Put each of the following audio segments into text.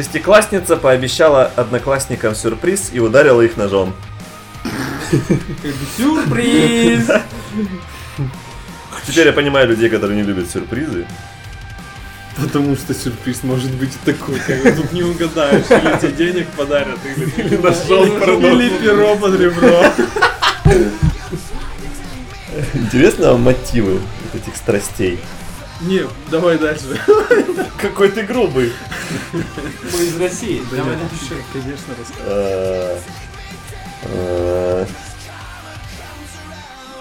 Шестиклассница пообещала одноклассникам сюрприз и ударила их ножом. Сюрприз! Теперь я понимаю людей, которые не любят сюрпризы. Потому что сюрприз может быть и такой, как тут не угадаешь, или тебе денег подарят, или, или ножом проносят. или перо под ребро. Интересно мотивы вот этих страстей. Не, давай дальше. Какой ты грубый. Мы из России. Давай напиши. Конечно, расскажи. Э, э,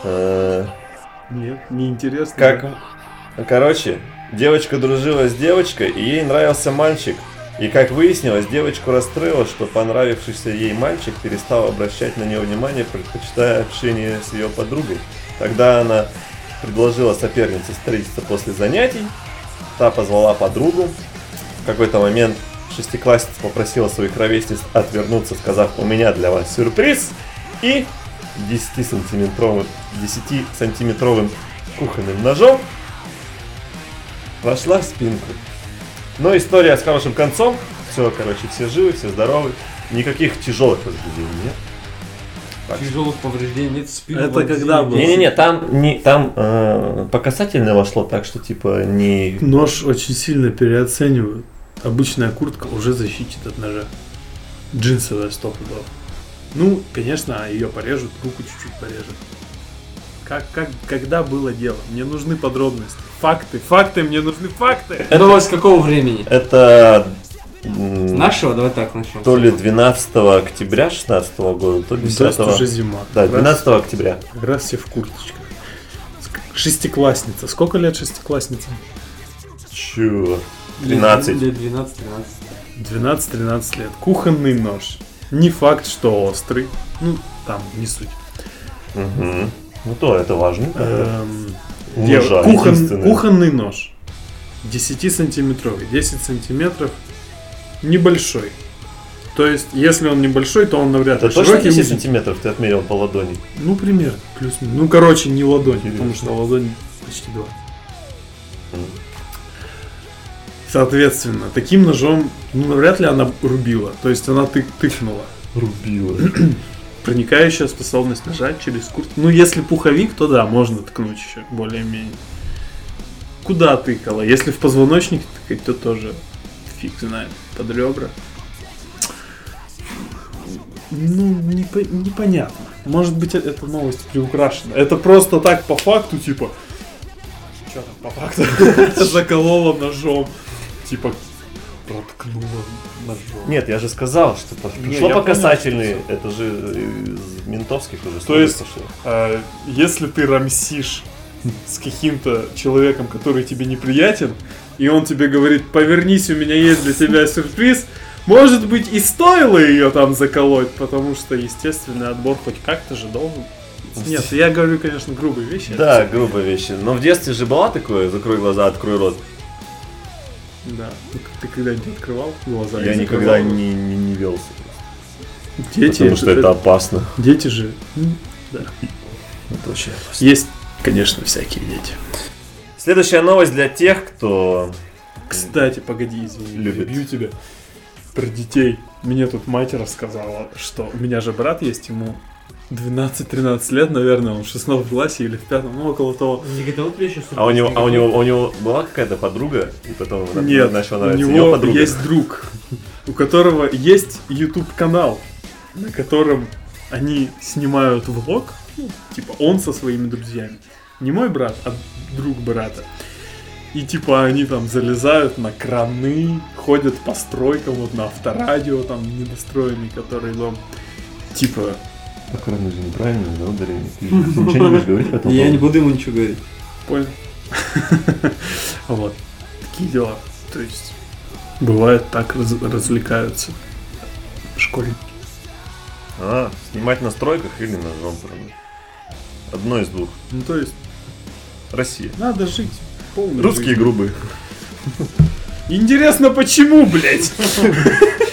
э, Нет, неинтересно. Как... Короче, девочка дружила с девочкой, и ей нравился мальчик. И как выяснилось, девочку расстроило, что понравившийся ей мальчик перестал обращать на нее внимание, предпочитая общение с ее подругой. Тогда она предложила сопернице встретиться после занятий. Та позвала подругу. В какой-то момент шестиклассница попросила своих ровесниц отвернуться, сказав «У меня для вас сюрприз!» И 10-сантиметровым, 10-сантиметровым кухонным ножом вошла в спинку. Но история с хорошим концом. Все, короче, все живы, все здоровы. Никаких тяжелых повреждений нет. Так. Тяжелых повреждений нет. спину Это когда было? Не-не-не, там, не, там э, по касательной вошло, так что типа не... Нож очень сильно переоценивают. Обычная куртка уже защитит от ножа. Джинсовая стопудово. Ну, конечно, ее порежут, руку чуть-чуть порежут. Как, как, когда было дело? Мне нужны подробности. Факты, факты, мне нужны факты. Новость какого времени? Это Нашего? Давай так начнем. то ли 12 октября 16 года, то ли 10 То уже зима. Да, Как раз- 12 октября. Как раз все в курточках. Шестиклассница. Сколько лет шестиклассница? Чё? 13. Лет 12-13. 12-13 лет. Кухонный нож. Не факт, что острый. Ну, там, не суть. Мгм. Ну то это важно. Эм, кухон- кухонный нож. 10 сантиметровый. 10 сантиметров небольшой. То есть, если он небольшой, то он навряд Это ли точно широкий. 10 узкий. сантиметров ты отмерил по ладони? Ну, примерно. Плюс Ну, короче, не ладонь, потому Интересно. что ладонь почти 2. Мгм. Соответственно, таким ножом, ну, навряд ли она рубила. То есть, она тык тыкнула. Рубила. Проникающая способность нажать через куртку. Ну, если пуховик, то да, можно ткнуть еще, более-менее. Куда тыкала? Если в позвоночник тыкать, то тоже фиг знает. Под ребра. Ну, не по- непонятно. Может быть, э- эта новость приукрашена. Это просто так по факту, типа... Что там по факту? Заколола ножом. Типа, проткнула ножом. Нет, я же сказал, что пришло по касательной, это же из ментовских уже То есть, а, если ты рамсишь с каким-то человеком, который тебе неприятен, и он тебе говорит, повернись, у меня есть для тебя сюрприз, может быть и стоило ее там заколоть, потому что естественный отбор хоть как-то же должен. Нет, я говорю, конечно, грубые вещи. Да, грубые вещи. Но в детстве же была такое, закрой глаза, открой рот. Да. Ты, когда-нибудь открывал глаза? Я никогда не, не, не велся. Дети, Потому что это опасно. Дети же. Да. Это вообще опасно. Есть, конечно, всякие дети. Следующая новость для тех, кто... Кстати, погоди, извини, Любит. любит. тебя. Про детей. Мне тут мать рассказала, что у меня же брат есть, ему 12-13 лет, наверное, он в шестом классе или в пятом, ну около того. Не готовы тебе еще А у него, а у него, у него была какая-то подруга, и потом она Нет, начала у нравиться него её подруга. есть друг, у которого есть YouTube канал, на котором они снимают влог, ну, типа он со своими друзьями. Не мой брат, а друг брата. И типа они там залезают на краны, ходят по стройкам, вот на авторадио там недостроенный, который дом. Типа, Так рано же неправильно, да, ударение. Ты ничего не будешь говорить по этому Я не буду ему ничего говорить. понял? Вот. Такие дела. То есть, бывает так раз- развлекаются школьники. А, снимать на стройках или ножом пронуть. Одно из двух. Ну, то есть, Россия. надо жить полной Русские жизнью. грубые. Интересно, почему, блядь?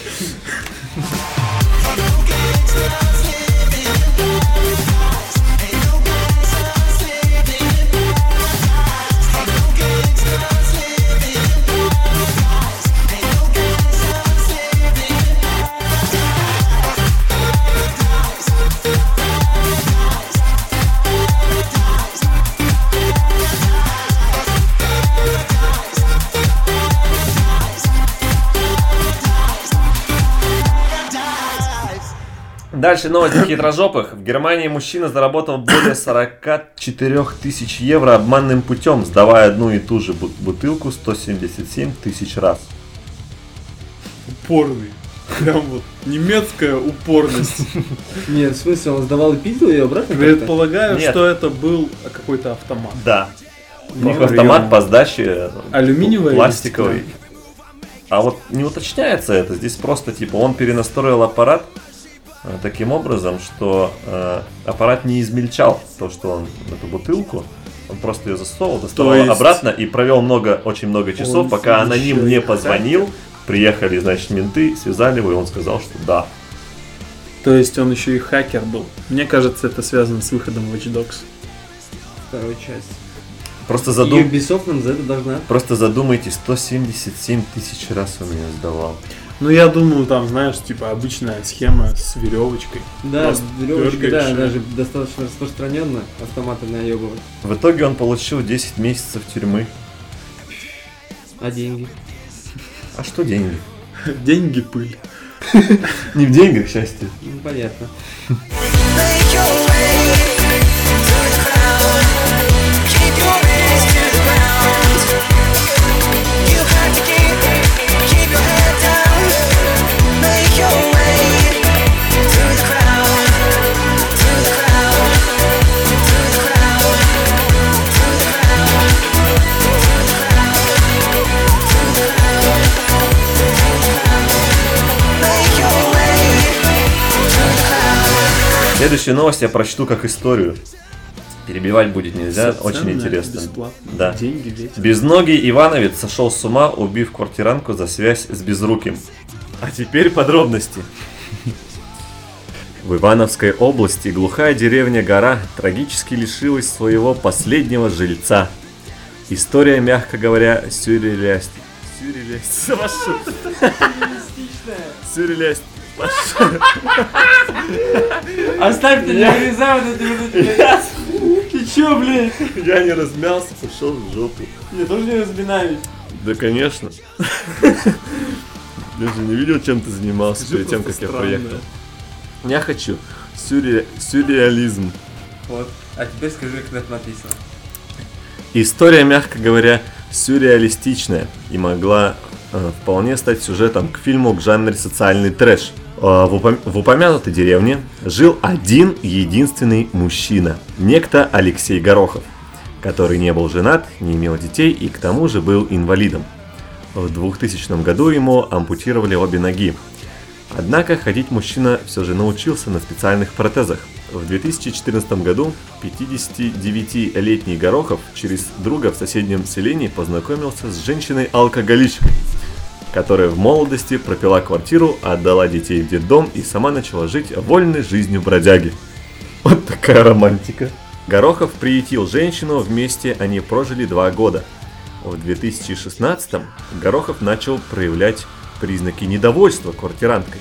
Дальше новости хитрожопых. В Германии мужчина заработал более 44 тысяч евро обманным путем, сдавая одну и ту же бу- бутылку 177 тысяч раз. Упорный. Прям вот немецкая упорность. Нет, в смысле, он сдавал и пиздил ее обратно? Предполагаю, Нет. что это был какой-то автомат. Да. У них автомат по сдаче Алюминиевый или пластиковый. А вот не уточняется это. Здесь просто типа он перенастроил аппарат э, таким образом, что э, аппарат не измельчал то, что он эту бутылку. Он просто ее засовывал, доставал есть- обратно и провел много, очень много часов, Он пока аноним не позвонил. Приехали, значит, менты, связали его, и он сказал, что да. То есть он еще и хакер был. Мне кажется, это связано с выходом Watch Dogs. Вторая часть. Просто, задум... Ubisoft нам за это должна. Просто задумайтесь, 177 тысяч раз он ее сдавал. Ну, я думаю, там, знаешь, типа обычная схема с веревочкой. Да, Просто веревочка, да, дергаешь, она же достаточно распространенно автоматы наебывать. В итоге он получил 10 месяцев тюрьмы. А деньги? А что деньги? Деньги пыль. Не в деньгах счастье. Ну, понятно. Следующую новость я прочту как историю. Перебивать будет нельзя, очень Ценное, интересно. Бесплатно. Да. Деньги ветер. Безногий Ивановец сошел с ума, убив квартиранку за связь с безруким. А теперь подробности. В Ивановской области глухая деревня Гора трагически лишилась своего последнего жильца. История, мягко говоря, сюрреалист... Сюрреалист... Вашу... Сюрреалист... Оставь ты, не вырезай вот эти вот эти. Ты чё, блядь? Я не размялся, пошел в жопу. Я тоже не разминаюсь. Да, конечно. Я же не видел, чем ты занимался перед тем, как я приехал. Я хочу сюрре- сюрреализм. Вот. А теперь скажи, как это написано. История, мягко говоря, сюрреалистичная и могла э, вполне стать сюжетом к фильму к жанре социальный трэш. Э, в, упом- в упомянутой деревне жил один единственный мужчина, некто Алексей Горохов, который не был женат, не имел детей и к тому же был инвалидом. В 2000 году ему ампутировали обе ноги. Однако ходить мужчина все же научился на специальных протезах. В 2014 году 59-летний Горохов через друга в соседнем селении познакомился с женщиной-алкоголичкой, которая в молодости пропила квартиру, отдала детей в детдом и сама начала жить вольной жизнью бродяги. Вот такая романтика. Горохов приютил женщину, вместе они прожили два года. В 2016 Горохов начал проявлять признаки недовольства квартиранткой.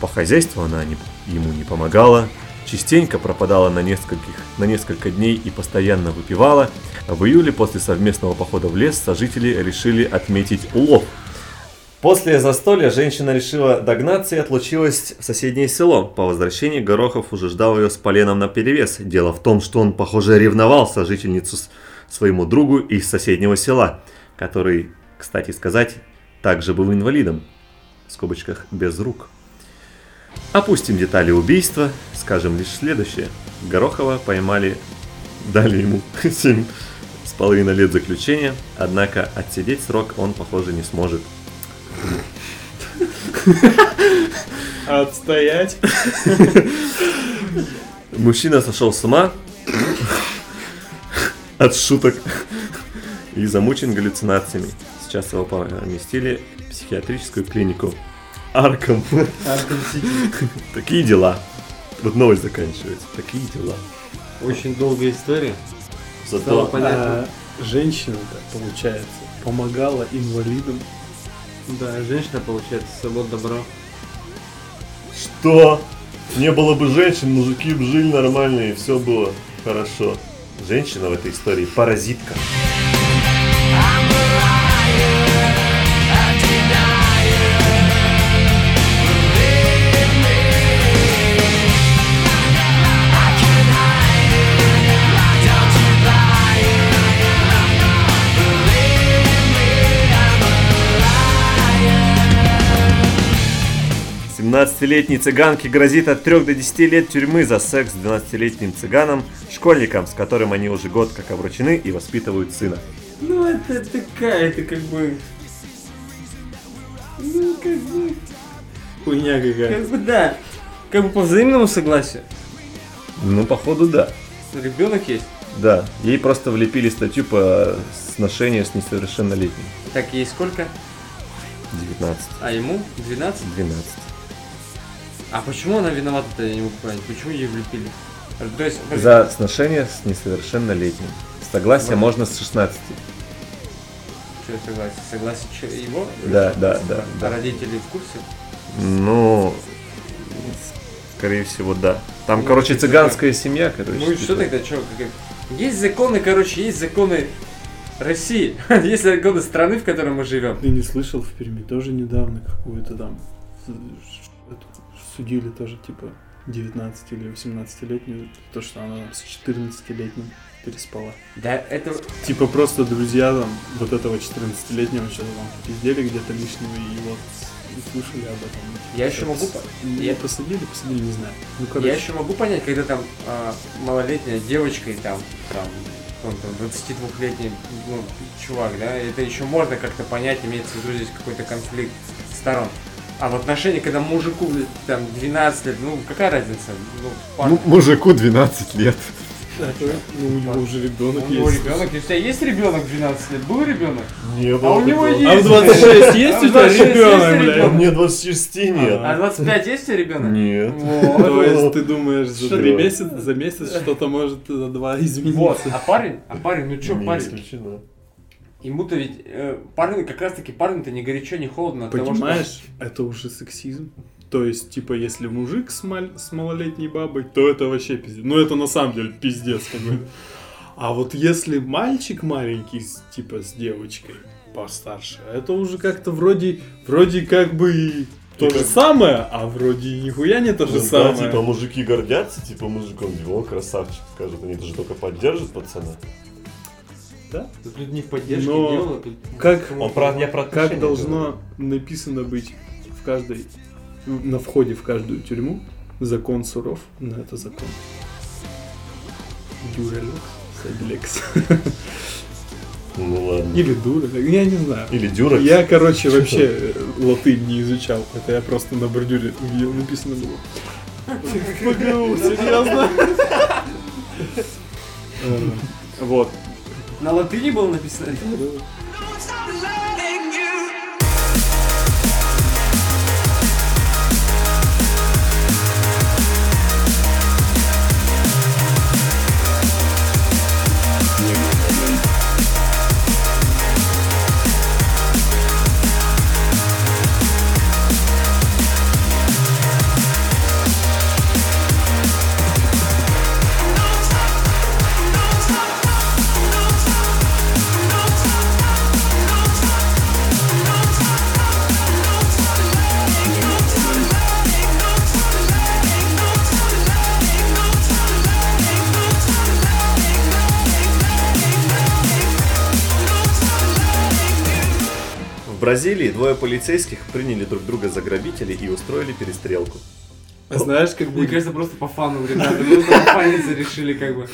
По хозяйству она не- ему не помогала, частенько пропадала на, нескольких, на несколько дней и постоянно выпивала. В июле после совместного похода в лес сожители решили отметить улов. После застолья женщина решила догнаться и отлучилась в соседнее село. По возвращении Горохов уже ждал ее с поленом на перевес. Дело в том, что он, похоже, ревновал сожительницу с- своему другу из соседнего села, который, кстати сказать, также был инвалидом. В скобочках без рук. Опустим детали убийства, скажем лишь следующее. Горохова поймали, дали ему 7 с половиной лет заключения, однако отсидеть срок он, похоже, не сможет. Отстоять. Мужчина сошел с ума от шуток и замучен галлюцинациями. Сейчас его поместили в психиатрическую клинику Арком. Такие дела. Вот новость заканчивается. Такие дела. Очень долгая история. Стало Зато понятно. А женщина-то, получается, помогала инвалидам. Да, женщина, получается, свобод добро. что? Не было бы женщин, мужики бы жили нормально и все было хорошо. Женщина в этой истории паразитка. 17-летней цыганке грозит от 3 до 10 лет тюрьмы за секс с 12-летним цыганом, школьником, с которым они уже год как обручены и воспитывают сына. Ну, это такая, это как бы... Ну, как бы... Хуйня какая. Как бы да. Как бы по взаимному согласию. Ну, походу, да. Ребенок есть. Да, ей просто влепили статью по сношению с несовершеннолетним. Так, ей сколько? 19, А ему 12? 12. А почему она виновата-то, я не могу понять. Почему ей влепили? То есть, За сношение с несовершеннолетним. Согласие Вот. можно с 16. что согласие? Согласие его? Да, да, да, А да. родители в курсе? Ну, скорее всего, да. Там, Ну, короче, цыганская семья, короче. Ну и что типа. тогда, что? Есть законы, короче, есть законы России. есть законы страны, в которой мы живем. Ты не слышал, в Перми тоже недавно какую-то там судили тоже, типа, 19 или 18-летнюю, то, что она там с 14-летним переспала. Да, это... Типа просто друзья там вот этого 14-летнего что-то там пиздели где-то лишнего и вот слушали об этом. Я еще могу... по- Ну, Я- посадили, посадили, не знаю. Ну, Я короче, еще могу понять, когда там а, малолетняя девочка и там, там, он там 22-летний ну, чувак, да, это еще можно как-то понять, имеется в виду здесь какой-то конфликт сторон. А в отношении, когда мужику там 12 лет, ну какая разница? Ну, Ну, мужику 12 лет. ну, у него уже ребенок у него есть. ребенок, у тебя есть ребенок 12 лет? Был ребенок? Не А у него есть. А в 26 есть А у в тебя 26 есть ребенок, блядь? мне 26 нет. А 25 есть у тебя ребенок? Нет. Вот. То есть ты думаешь, за три месяца, за месяц что-то может за два Вот, измениться. а парень, а парень, ну чё, Не парень, исключено. Ему-то ведь, э, парень, как раз таки парень-то не горячо, не холодно от того, что... Понимаешь, это уже сексизм. То есть, типа, если мужик с, маль- с малолетней бабой, то это вообще пиздец. Ну, это на самом деле пиздец какой-то. А вот если мальчик маленький, типа, с девочкой постарше, это уже как-то вроде, вроде как бы и то Типа- же самое, а вроде и нихуя не то же Ну да, самое. типа мужики гордятся, типа мужиком, о, красавчик, скажут, они же только поддержат пацана. Да? Тут не в поддержке Но дела, тут... Как, Он про, я про как должно говорю. написано быть в каждой, на входе в каждую тюрьму, закон суров, но это закон. Дюралюкс, Саблекс. Ну ладно. Или дура, я не знаю. Или дюрекс. Я, короче, вообще э, латынь не изучал. Это я просто на бордюре увидел, написано было. Серьезно? Вот. На латыни было написано? В Бразилии двое полицейских приняли друг друга за грабителей и устроили перестрелку. Знаешь, как Мне будет... кажется, просто по фану, ребята, просто пофаниться решили, как бы.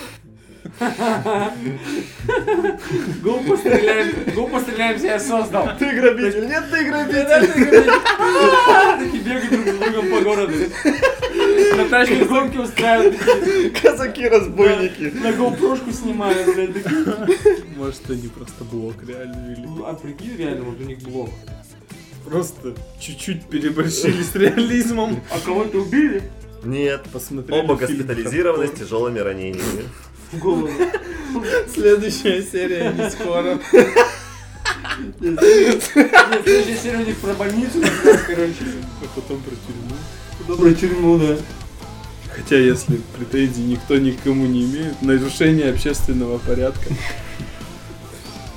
Глупо стреляем, глупо стреляем, я создал. Ты грабитель, нет, ты Такие бегают друг с другом по городу. На тачке гонки устраивают, Казаки-разбойники. на GoPro-шку снимают, блядь. такие. Может, они просто блок реально вели. Ну, А прикинь, реально, вот у них блок. Просто чуть-чуть переборщили с реализмом. А кого-то убили? Нет, Посмотрели оба госпитализированы с тяжелыми ранениями. В голову. Следующая серия не скоро. Нет, следующая серия у них про больницу, короче. А потом про тюрьму. Про тюрьму, да. Хотя, если претензий никто никому не имеет, нарушение общественного порядка.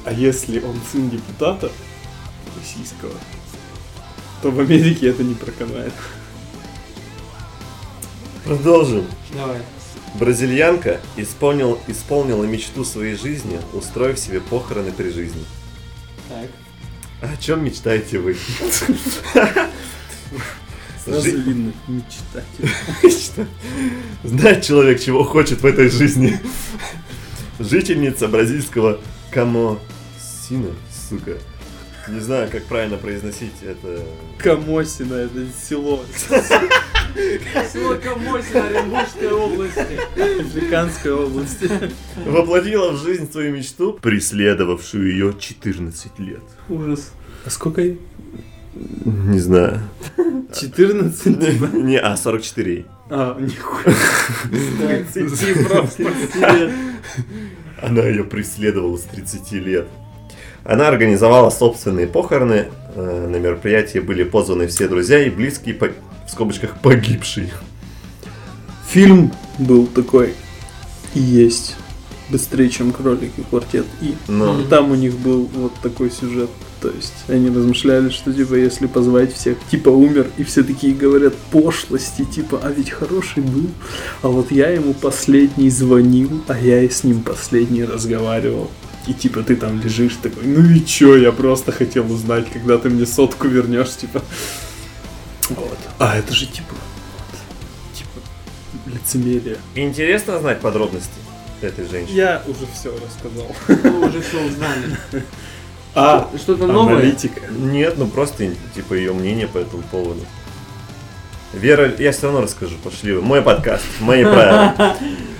А если он сын депутата российского, то в Америке это не проканает. Продолжим. Давай. Бразильянка исполнил, исполнила мечту своей жизни, устроив себе похороны при жизни. Так. О чем мечтаете вы? Сразу Жи- видно мечтатель. Знает человек, чего хочет в этой жизни. Жительница бразильского Камосина, сука. Не знаю, как правильно произносить это. Камосина, это село Село Камосино Оренбургской области. Африканской области. Воплотила в жизнь свою мечту, преследовавшую ее 14 лет. Ужас. А сколько ей? Не знаю. 14 типа? Не, а 44. А, нихуя. 30 просто. Она ее преследовала с 30 лет. Она организовала собственные похороны. Э, На мероприятии были позваны все друзья и близкие, по- в скобочках, погибшие. Фильм был такой и есть. Быстрее, чем кролики квартет И. Но Там у них был вот такой сюжет. То есть они размышляли, что типа если позвать всех, типа умер, и все такие говорят пошлости, типа, а ведь хороший был. А вот я ему последний звонил, а я и с ним последний разговаривал. И типа ты там лежишь такой, ну и чё, я просто хотел узнать, когда ты мне сотку вернешь, типа. Вот. А это же типа, вот, типа, лицемерие. интересно знать подробности этой женщины. Я уже все рассказал. Мы уже все узнали. А, Что-то новое? аналитика. Нет, ну просто типа ее мнение по этому поводу. Вера, я все равно расскажу, пошли вы. Мой подкаст, мои правила.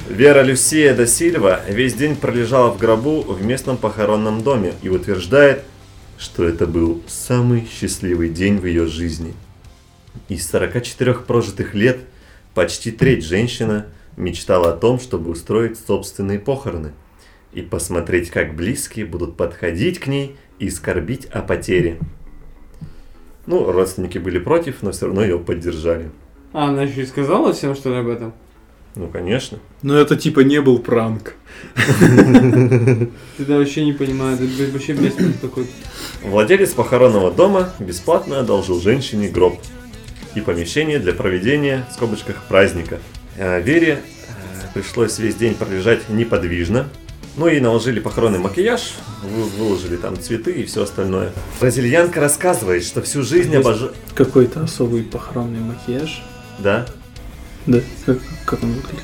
Вера Люсия да Сильва весь день пролежала в гробу в местном похоронном доме и утверждает, что это был самый счастливый день в ее жизни. Из 44 прожитых лет почти треть женщина мечтала о том, чтобы устроить собственные похороны и посмотреть, как близкие будут подходить к ней и скорбить о потере. Ну, родственники были против, но все равно ее поддержали. А, она еще и сказала всем, что ли, об этом? Ну, конечно. Но это типа не был пранк. Ты вообще не понимаю, это вообще беспредел такой. Владелец похоронного дома бесплатно одолжил женщине гроб и помещение для проведения, в скобочках, праздника. А Вере э, пришлось весь день пролежать неподвижно. Ну и наложили похоронный макияж, вы- выложили там цветы и все остальное. Бразильянка рассказывает, что всю жизнь обожала... Какой-то особый похоронный макияж. Да? Да, как, как он выглядит?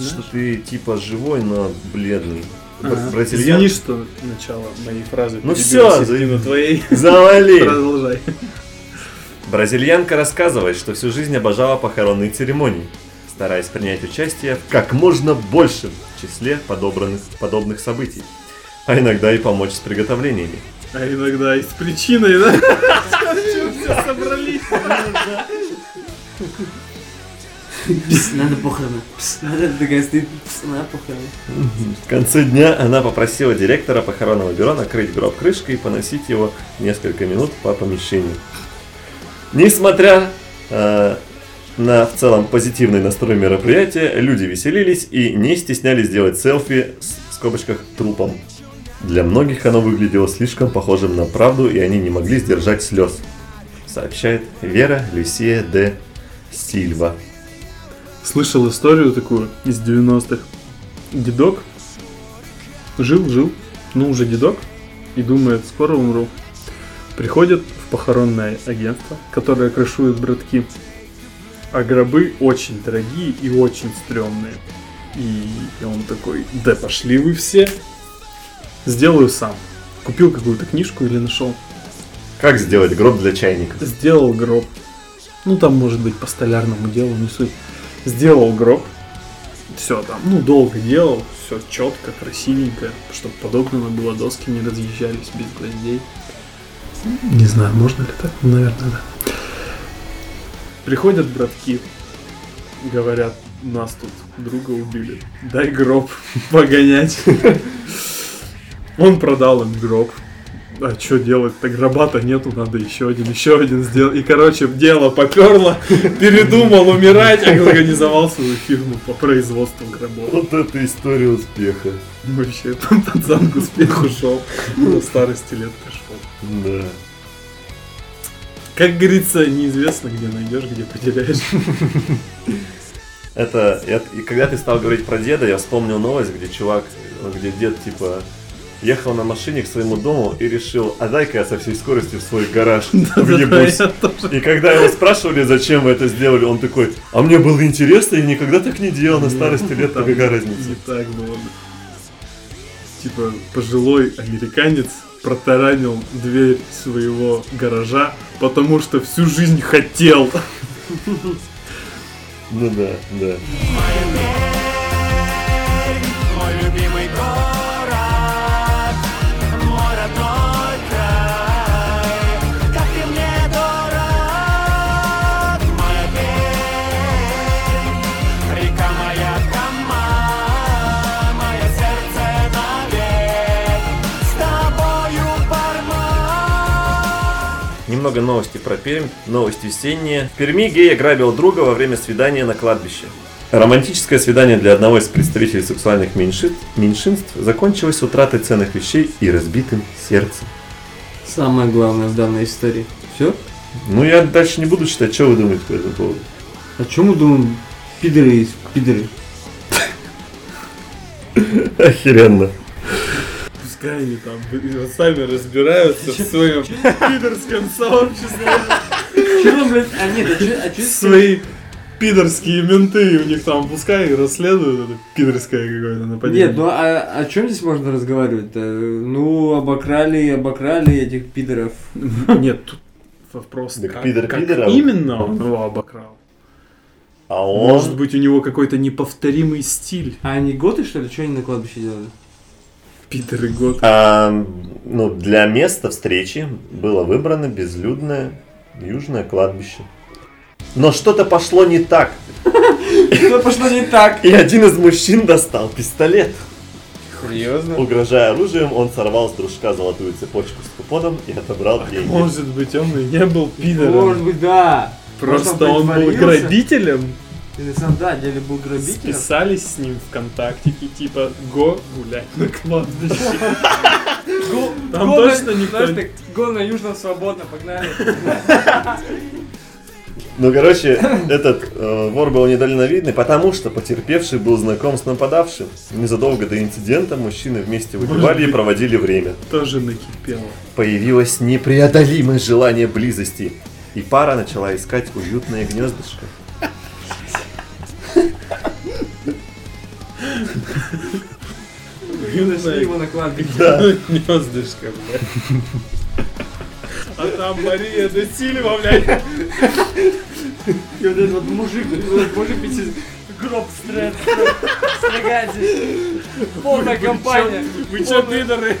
Что ты типа живой, но бледный. Ага. Бразильян... Извини, что начало моей фразы. Ну всё, середину твоей. Завали! Продолжай. Бразильянка рассказывает, что всю жизнь обожала похоронные церемонии, стараясь принять участие в как можно большем числе подобранных, подобных событий, а иногда и помочь с приготовлениями. А иногда и с причиной, да? Все собрались. Пс, надо похороны. Пс, надо такая стоит. Пс, надо похороны. В конце дня она попросила директора похоронного бюро накрыть гроб крышкой и поносить его несколько минут по помещению. Несмотря э, на в целом позитивный настрой мероприятия, люди веселились и не стеснялись делать селфи с в скобочках трупом. Для многих оно выглядело слишком похожим на правду, и они не могли сдержать слез, сообщает Вера Люсия де Сильва. Слышал историю такую из 90-х. Дедок жил, жил, ну уже дедок, и думает, скоро умру. Приходит похоронное агентство, которое крышует братки. А гробы очень дорогие и очень стрёмные. И он такой, да пошли вы все. Сделаю сам. Купил какую-то книжку или нашел. Как сделать гроб для чайников? Сделал гроб. Ну там может быть по столярному делу, не суть. Сделал гроб. Все там, ну долго делал, все четко, красивенько, чтобы подогнано было, доски не разъезжались без гвоздей. Не знаю, можно ли так? Ну, наверное, да. Приходят братки, говорят, нас тут друга убили, дай гроб погонять. Он продал им гроб. А что делать-то? Гроба-то нету, надо еще один, еще один сделать. И, короче, дело поперло, передумал умирать, организовал свою фирму по производству гробов. Вот это история успеха. Вообще, пацан к успеху шел, до старости лет пришел. Да. Как говорится, неизвестно, где найдешь, где потеряешь. Это, я- и когда ты стал говорить про деда, я вспомнил новость, где чувак, где дед типа ехал на машине к своему дому и решил, а дай-ка я со всей скоростью в свой гараж въебусь. И когда его спрашивали, зачем вы это сделали, он такой, а мне было интересно, я никогда так не делал, на старости лет, какая Не разница. так было. Типа, пожилой американец протаранил дверь своего гаража, потому что всю жизнь хотел. Ну да, да. Мой любимый Немного новостей про Пермь. Новость весенняя. В Перми гей ограбил друга во время свидания на кладбище. Романтическое свидание для одного из представителей сексуальных меньшинств, меньшинств закончилось утратой ценных вещей и разбитым сердцем. Самое главное в данной истории. Все? Ну, я дальше не буду читать, что вы думаете по этому поводу. О чем мы думаем? Пидоры есть, пидоры. Охеренно. Пускай они там сами разбираются в своем пидорском сообществе. Чего, блядь? А нет, а чё- а Свои пидорские менты у них там пускай расследуют это пидорское какое-то нападение. Нет, ну а о чем здесь можно разговаривать-то? Ну, обокрали, обокрали этих пидоров. Нет, тут вопрос, Так как, пидор как именно он его обокрал. А он... Может быть, у него какой-то неповторимый стиль. А они готы, что ли? Что они на кладбище делали? Питер и год. А, ну, для места встречи было выбрано безлюдное южное кладбище. Но что-то пошло не так, Что пошло не так? и один из мужчин достал пистолет. Серьезно? Угрожая оружием, он сорвал с дружка золотую цепочку с купоном и отобрал деньги. Может быть, он и не был пидором. Может быть, да. Просто он был грабителем. И на самом да, деле был грабителем. Списались с ним ВКонтактике, типа, го гулять на кладбище. Там Го точно на- никто Го на Южном свободно, погнали. Ну, короче, этот э, вор был недальновидный, потому что потерпевший был знаком с нападавшим. Незадолго до инцидента мужчины вместе выпивали и проводили время. тоже накипело. Появилось непреодолимое желание близости, и пара начала искать уютное гнездышко. Нашли его на кладбище. Гнездышко, блядь. А там Мария де Сильва, блядь. И вот этот вот мужик, мужик гроб стреляет, стригать. Полная компания. Вы чё, пидоры?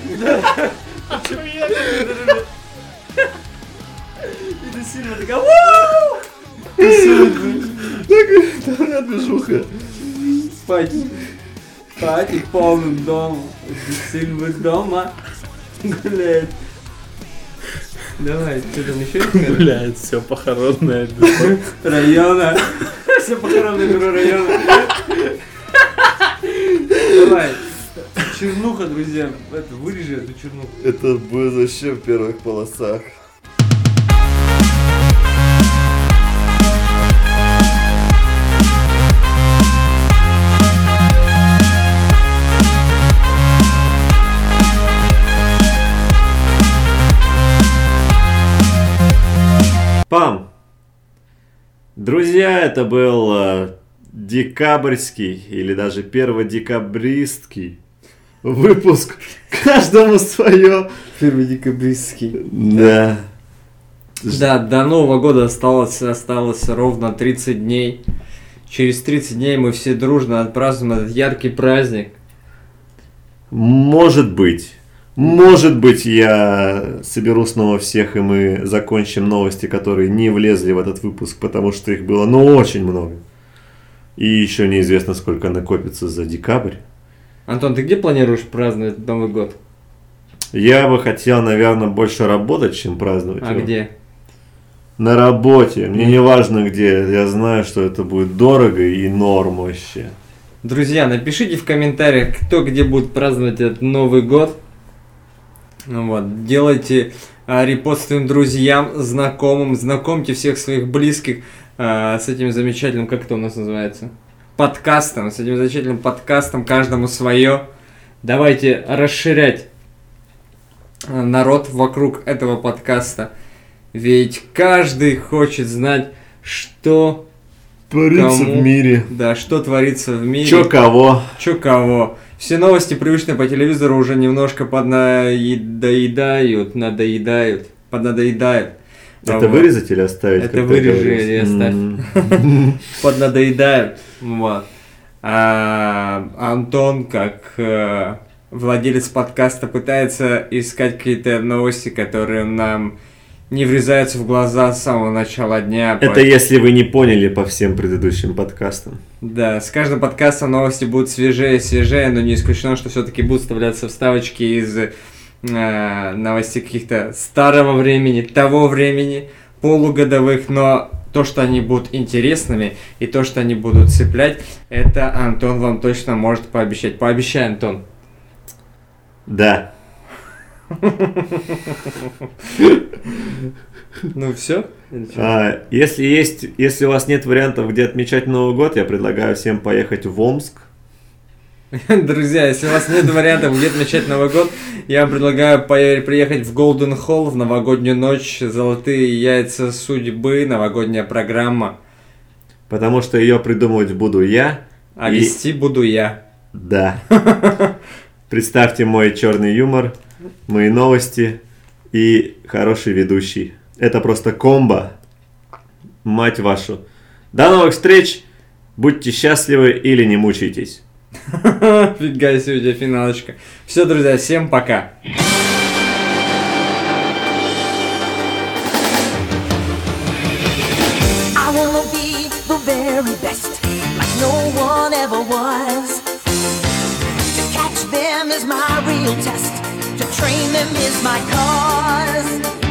И до Сильва такая, «Вау!» Такая движуха. Спать. И полным домом. До Сильвы дома гуляет. Давай, что там еще есть? Блядь, все похоронное бюро. района. Все похоронное бюро района. Давай. Чернуха, друзья. Это, вырежи эту чернуху. Это будет вообще в первых полосах. Друзья, это был э, декабрьский или даже перводекабристский выпуск. Каждому свое. Первый декабристский. Да. Да, до Нового года осталось, осталось ровно 30 дней. Через 30 дней мы все дружно отпразднуем этот яркий праздник. Может быть. Может быть, я соберу снова всех, и мы закончим новости, которые не влезли в этот выпуск, потому что их было, ну, очень много. И еще неизвестно, сколько накопится за декабрь. Антон, ты где планируешь праздновать Новый год? Я бы хотел, наверное, больше работать, чем праздновать. А его. где? На работе. Мне не важно где. Я знаю, что это будет дорого и норм вообще. Друзья, напишите в комментариях, кто где будет праздновать этот Новый год. Ну Вот, делайте а, репост своим друзьям, знакомым, знакомьте всех своих близких а, с этим замечательным, как это у нас называется, подкастом, с этим замечательным подкастом, каждому свое. Давайте расширять э, народ вокруг этого подкаста. Ведь каждый хочет знать, что, Творится Кому? в мире. да, что творится в мире. Чё кого? Чё кого? Все новости, привычные по телевизору, уже немножко поднадоедают, надоедают, поднадоедают. Это Вот. вырезать или оставить? Это вырежи или оставь. Поднадоедают. Вот. А, Антон, как э, владелец подкаста, пытается искать какие-то новости, которые нам не врезаются в глаза с самого начала дня. Это если вы не поняли по всем предыдущим подкастам. Да, с каждым подкастом новости будут свежее и свежее, но не исключено, что все-таки будут вставляться вставочки из э, новостей каких-то старого времени, того времени, полугодовых, но то, что они будут интересными и то, что они будут цеплять, это Антон вам точно может пообещать. Пообещай, Антон. Да. Ну все? А, если есть, если у вас нет вариантов, где отмечать Новый год, я предлагаю всем поехать в Омск. Друзья, если у вас нет вариантов, где отмечать Новый год, я вам предлагаю приехать в Golden Hall в новогоднюю ночь, золотые яйца судьбы, новогодняя программа. Потому что ее придумывать буду я. А И- вести буду я. Да. Представьте мой черный юмор, мои новости и хороший ведущий. Это просто комбо. Мать вашу. До новых встреч. Будьте счастливы или не мучайтесь. Фига тебя финалочка. Все, друзья, всем пока. Test, train them is my cause.